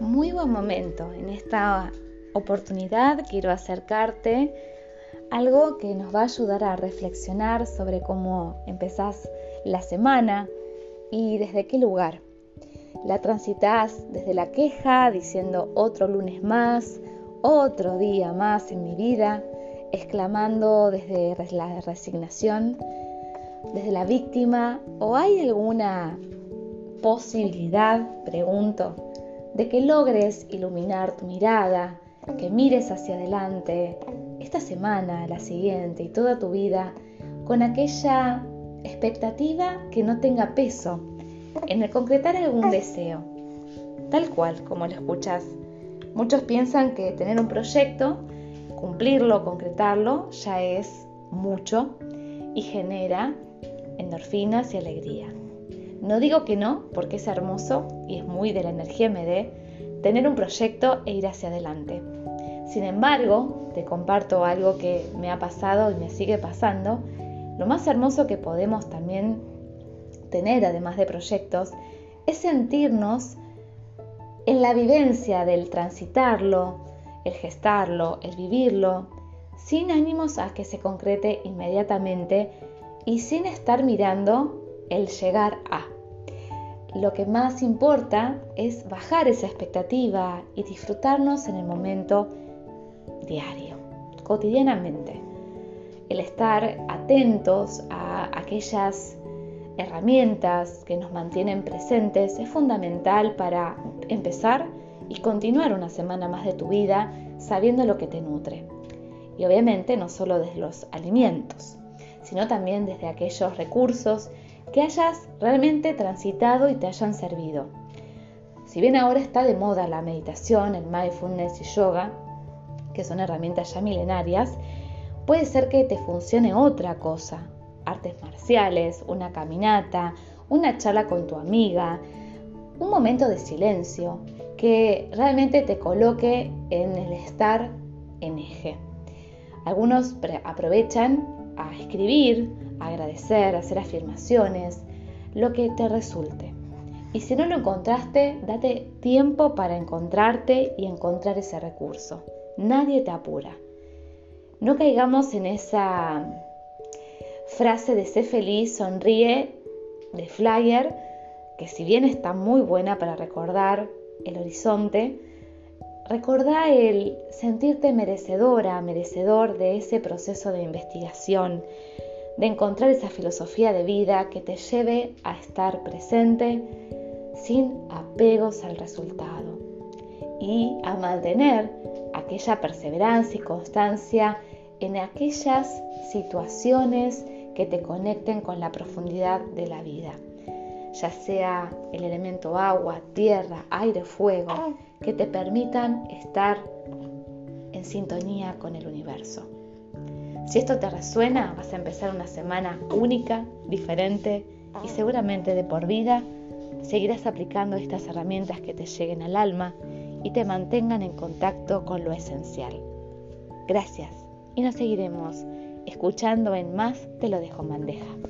muy buen momento. En esta oportunidad quiero acercarte algo que nos va a ayudar a reflexionar sobre cómo empezás la semana y desde qué lugar. La transitas desde la queja, diciendo otro lunes más, otro día más en mi vida, exclamando desde la resignación, desde la víctima, o hay alguna posibilidad, pregunto, de que logres iluminar tu mirada, que mires hacia adelante esta semana, la siguiente y toda tu vida con aquella expectativa que no tenga peso en el concretar algún deseo, tal cual como lo escuchas. Muchos piensan que tener un proyecto, cumplirlo, concretarlo, ya es mucho y genera endorfinas y alegría. No digo que no, porque es hermoso y es muy de la energía MD tener un proyecto e ir hacia adelante. Sin embargo, te comparto algo que me ha pasado y me sigue pasando. Lo más hermoso que podemos también tener, además de proyectos, es sentirnos en la vivencia del transitarlo, el gestarlo, el vivirlo, sin ánimos a que se concrete inmediatamente y sin estar mirando el llegar a. Lo que más importa es bajar esa expectativa y disfrutarnos en el momento diario, cotidianamente. El estar atentos a aquellas herramientas que nos mantienen presentes es fundamental para empezar y continuar una semana más de tu vida sabiendo lo que te nutre. Y obviamente no solo desde los alimentos, sino también desde aquellos recursos que hayas realmente transitado y te hayan servido. Si bien ahora está de moda la meditación, el mindfulness y yoga, que son herramientas ya milenarias, puede ser que te funcione otra cosa, artes marciales, una caminata, una charla con tu amiga, un momento de silencio que realmente te coloque en el estar en eje. Algunos aprovechan a escribir, agradecer, hacer afirmaciones, lo que te resulte. Y si no lo encontraste, date tiempo para encontrarte y encontrar ese recurso. Nadie te apura. No caigamos en esa frase de sé feliz, sonríe de flyer, que si bien está muy buena para recordar el horizonte, recordá el sentirte merecedora, merecedor de ese proceso de investigación, de encontrar esa filosofía de vida que te lleve a estar presente sin apegos al resultado y a mantener aquella perseverancia y constancia en aquellas situaciones que te conecten con la profundidad de la vida, ya sea el elemento agua, tierra, aire, fuego, que te permitan estar en sintonía con el universo. Si esto te resuena, vas a empezar una semana única, diferente y seguramente de por vida seguirás aplicando estas herramientas que te lleguen al alma y te mantengan en contacto con lo esencial. Gracias y nos seguiremos escuchando en más Te lo dejo en bandeja.